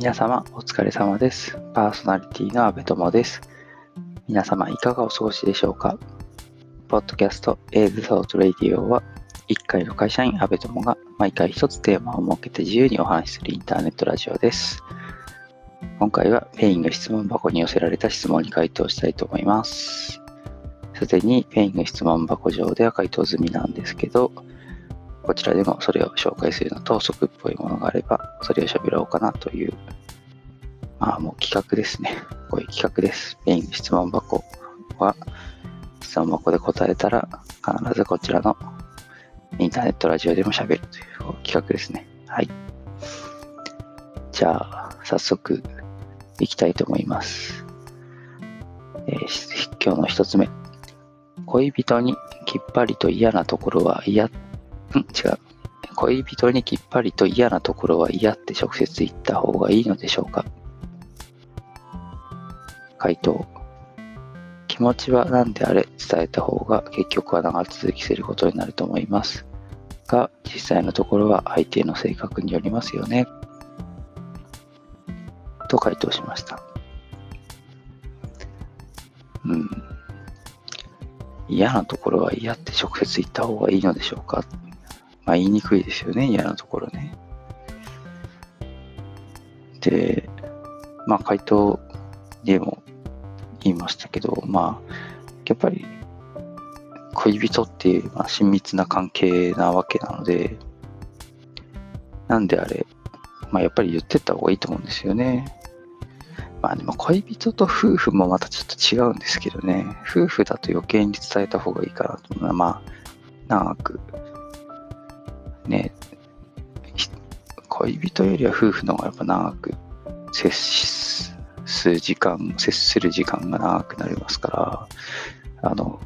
皆様お疲れ様です。パーソナリティの阿部友です。皆様いかがお過ごしでしょうか？ポッドキャスト A the Thought Radio は一介の会社員阿部友が毎回一つテーマを設けて自由にお話しするインターネットラジオです。今回は Peing 質問箱に寄せられた質問に回答したいと思います。すでに Peing 質問箱上では回答済みなんですけど、こちらでもそれを紹介するのと補足っぽいものがあれば、それを喋ろうかなという、まあもう企画ですね。こういう企画です。 Peing 質問箱は、質問箱で答えたら、必ずこちらのインターネットラジオでも喋るという企画ですね。はい。じゃあ、早速いきたいと思います。えー今日の一つ目。恋人にきっぱりと嫌なところは嫌、ん違う。恋人にきっぱりと嫌なところは嫌って直接言った方がいいのでしょうか？回答。気持ちは何であれ伝えた方が結局は長続きすることになると思います。が、実際のところは相手の性格によりますよね。と回答しました。うん。嫌なところは嫌って直接言った方がいいのでしょうか？まあ言いにくいですよね、嫌なところね。で、まあ回答でも言いましたけど、まあ、やっぱり恋人っていう、まあ、親密な関係なわけなので、なんであれ、まあやっぱり言ってった方がいいと思うんですよね。まあでも恋人と夫婦もまたちょっと違うんですけどね、夫婦だと余計に伝えた方がいいかなと思うのは、まあ、長く、ね、恋人よりは夫婦の方がやっぱ長く接する時間、接する時間が長くなりますから、あの、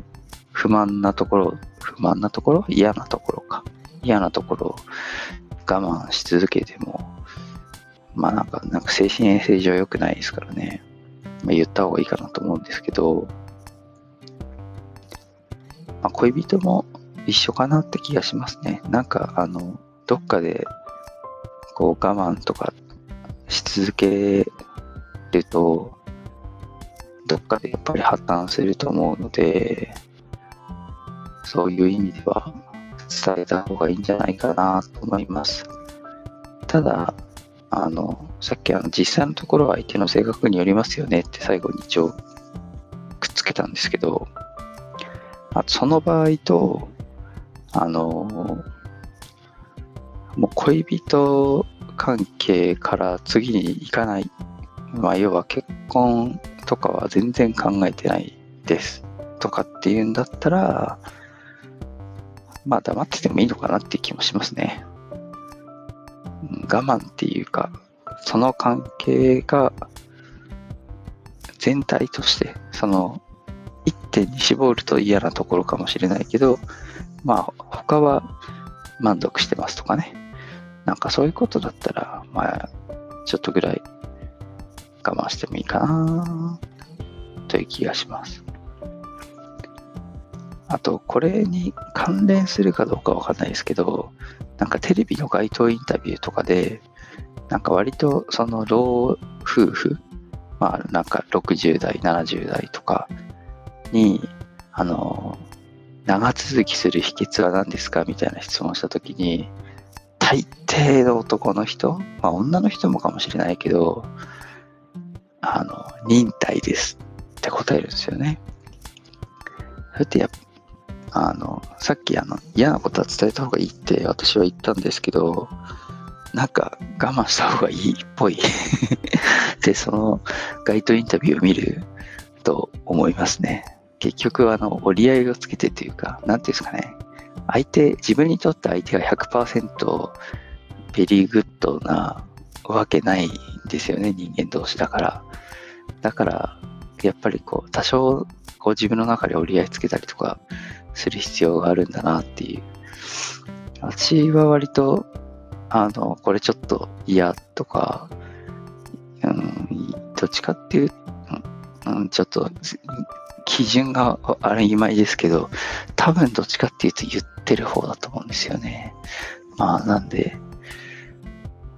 不満なところ、不満なところ嫌なところか。嫌なところを我慢し続けても、まあなんか、なんか精神衛生上良くないですからね。まあ、言った方がいいかなと思うんですけど、まあ、恋人も一緒かなって気がしますね。なんか、あの、どっかで、こう我慢とかし続けると、どっかでやっぱり破綻すると思うので、そういう意味では伝えた方がいいんじゃないかなと思います。ただ、あの、さっきあの実際のところは相手の性格によりますよねって最後に一応くっつけたんですけど、あその場合と、あの、もう恋人関係から次に行かない、まあ要は結婚とかは全然考えてないですとかっていうんだったら、まあ黙っててもいいのかなっていう気もしますね。我慢っていうか、その関係が全体として、その一点に絞ると嫌なところかもしれないけど、まあ他は満足してますとかね。なんかそういうことだったら、まあちょっとぐらい我慢してもいいかなという気がします。あと、これに関連するかどうかわかんないですけど、なんかテレビの街頭インタビューとかで、なんか割とその老夫婦、まあなんか60代、70代とかに、あの、長続きする秘訣は何ですか？みたいな質問したときに、大抵の男の人、まあ女の人もかもしれないけど、あの、忍耐ですって答えるんですよね。それってやあの、さっきあの、嫌なことは伝えた方がいいって私は言ったんですけど、なんか我慢した方がいいっぽい。で、その街頭インタビューを見ると思いますね。結局、あの、折り合いをつけてというか、なんていうんですかね。相手、自分にとって相手が100% very good なわけないんですよね、人間同士だから。だから、やっぱりこう、多少、こう自分の中で折り合いつけたりとかする必要があるんだなっていう。私は割と、あの、これちょっと嫌とか、うん、どっちかっていう、うん、ちょっと、基準があれ曖昧ですけど、多分どっちかっていうと言ってる方だと思うんですよね。まあ、なんで、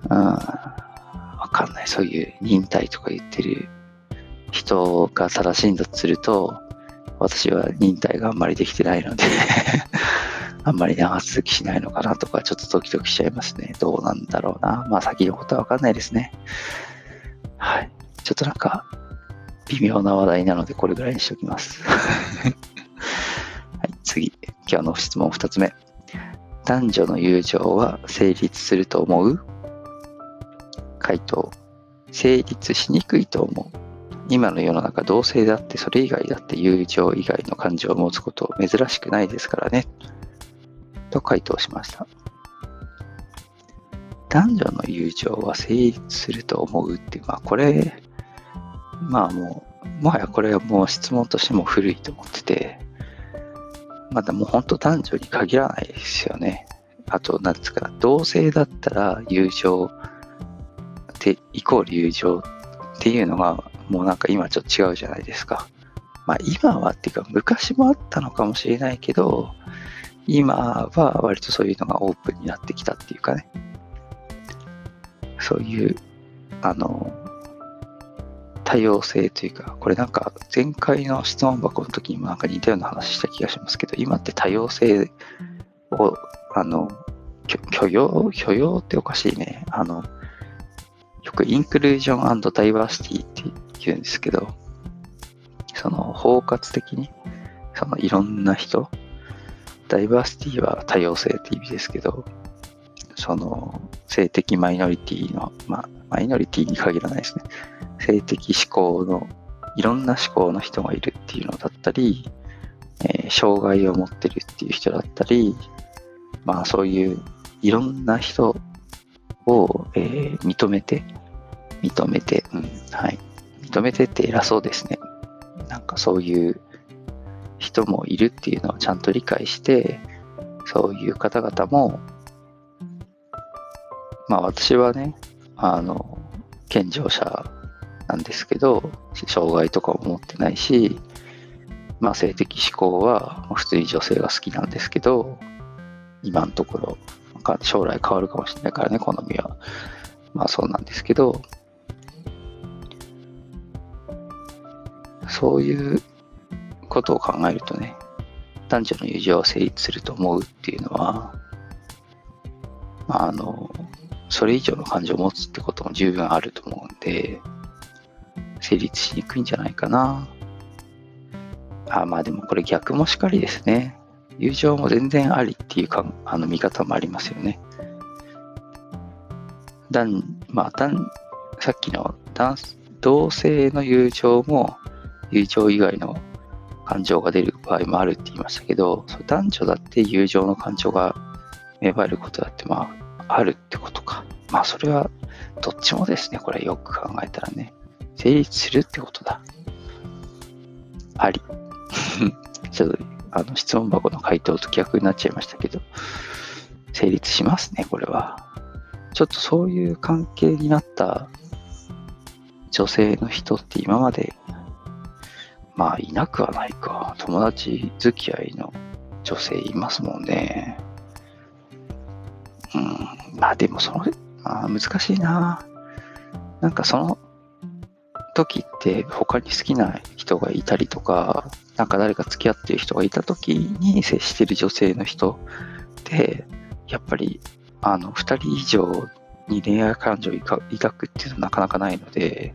うん、わかんない。そういう忍耐とか言ってる人が正しいんだとすると、私は忍耐があんまりできてないので あんまり長続きしないのかなとか、ちょっとドキドキしちゃいますね。どうなんだろうな。まあ先のことはわかんないですね。はい。ちょっとなんか、微妙な話題なので、これぐらいにしておきます。はい、次。今日の質問2つ目。男女の友情は成立すると思う？回答。成立しにくいと思う。今の世の中、同性だってそれ以外だって友情以外の感情を持つこと珍しくないですからね。と回答しました。男女の友情は成立すると思うっていう、まあこれ、まあもう、もはやこれはもう質問としても古いと思ってて、まだもう本当男女に限らないですよね。あと、なんですか、同性だったら友情ってイコール友情っていうのが、もうなんか今ちょっと違うじゃないですか。まあ今はっていうか昔もあったのかもしれないけど、今は割とそういうのがオープンになってきたっていうかね。そういう、あの、多様性というか、これなんか前回の質問箱の時にもなんか似たような話した気がしますけど、今って多様性を、あの、許容許容っておかしいね。あの、よくインクルージョンダイバーシティって言うんですけど、その包括的に、そのいろんな人、ダイバーシティは多様性って意味ですけど、その性的マイノリティの、まあ、マイノリティに限らないですね。性的思考の、いろんな思考の人がいるっていうのだったり、えー、障害を持ってるっていう人だったり、まあそういういろんな人を、えー、認めて、認めて、うん、はい。認めてって偉そうですね。なんかそういう人もいるっていうのをちゃんと理解して、そういう方々も、まあ私はね、あの、健常者なんですけど、障害とかも持ってないし、まあ性的思考は普通に女性が好きなんですけど、今のところ、将来変わるかもしれないからね、好みは。まあそうなんですけど、そういうことを考えるとね、男女の友情は成立すると思うっていうのは、あの、それ以上の感情を持つってことも十分あると思うんで、成立しにくいんじゃないかな。あまあでもこれ逆もしかりですね。友情も全然ありっていうかあの見方もありますよね。男、まあ、男、さっきの男同性の友情も友情以外の感情が出る場合もあるって言いましたけど、男女だって友情の感情が芽生えることだって、まあ、あるってことか。まあ、それは、どっちもですね、これよく考えたらね、成立するってことだ。あり。ちょっと、あの、質問箱の回答と逆になっちゃいましたけど、成立しますね、これは。ちょっとそういう関係になった女性の人って今までまあ、いなくはないか。友達付き合いの女性いますもんね。うん。まあ、でも、その、まあ、難しいな。なんか、その時って他に好きな人がいたりとか、なんか誰か付き合ってる人がいた時に接してる女性の人って、やっぱり、あの、二人以上に恋愛感情を抱くっていうのはなかなかないので、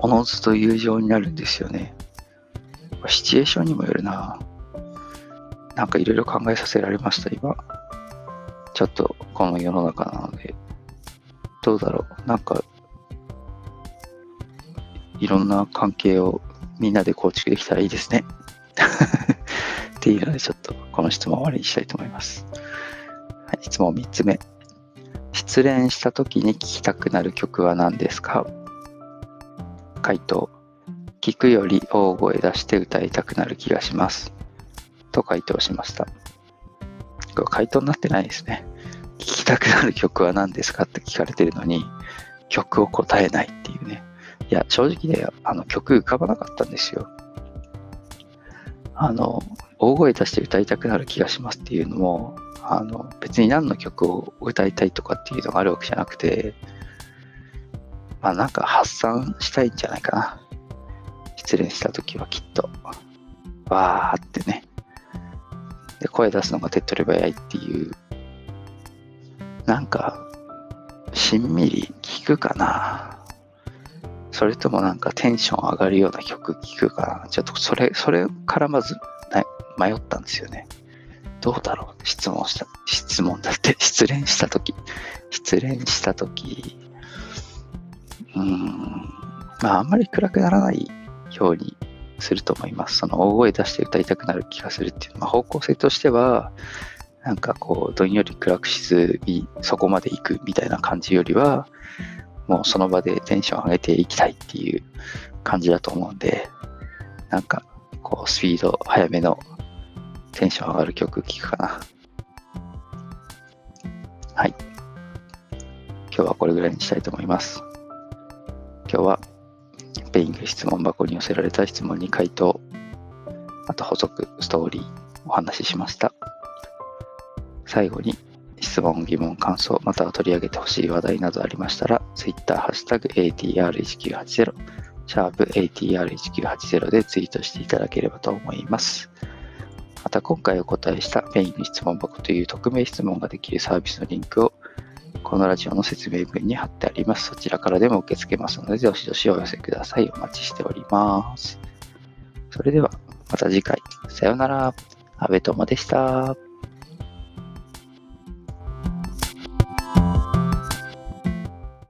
おのずと友情になるんですよね。シチュエーションにもよるな。なんかいろいろ考えさせられました、今。ちょっとこの世の中なので。どうだろう。なんか、いろんな関係をみんなで構築できたらいいですね。っていうので、ちょっとこの質問終わりにしたいと思います。はい、質問3つ目。失恋した時に聴きたくなる曲は何ですか？回答。聞くより大声出して歌いたくなる気がします。と回答しました。これ回答になってないですね。聞きたくなる曲は何ですかって聞かれてるのに、曲を答えないっていうね。いや、正直ね、あの曲浮かばなかったんですよ。あの、大声出して歌いたくなる気がしますっていうのも、あの、別に何の曲を歌いたいとかっていうのがあるわけじゃなくて、まあなんか発散したいんじゃないかな。失恋した時はきっと、わーってね。で、声出すのが手っ取り早いっていう、なんか、しんみり聞くかな。それともなんかテンション上がるような曲聴くかな。ちょっとそれ、それからまず迷ったんですよね。どうだろう質問した、質問だって、失恋したとき、失恋したとき、うーん、まああんまり暗くならないようにすると思います。その大声出して歌いたくなる気がするっていう、まあ、方向性としては、なんかこう、どんより暗くしずにそこまで行くみたいな感じよりは、もうその場でテンション上げていきたいっていう感じだと思うんで、なんかこう、スピード速めのテンション上がる曲聴くかな。はい。今日はこれぐらいにしたいと思います。今日は、ペイング質問箱に寄せられた質問に回答、あと補足、ストーリー、お話ししました。最後に、質問、疑問、感想、または取り上げてほしい話題などありましたら、Twitter、ハッシュタグ ATR1980、シャープ ATR1980 でツイートしていただければと思います。また今回お答えしたメインの質問箱という匿名質問ができるサービスのリンクをこのラジオの説明文に貼ってあります。そちらからでも受け付けますので、どしどしお寄せください。お待ちしております。それでは、また次回。さようなら。安部友でした。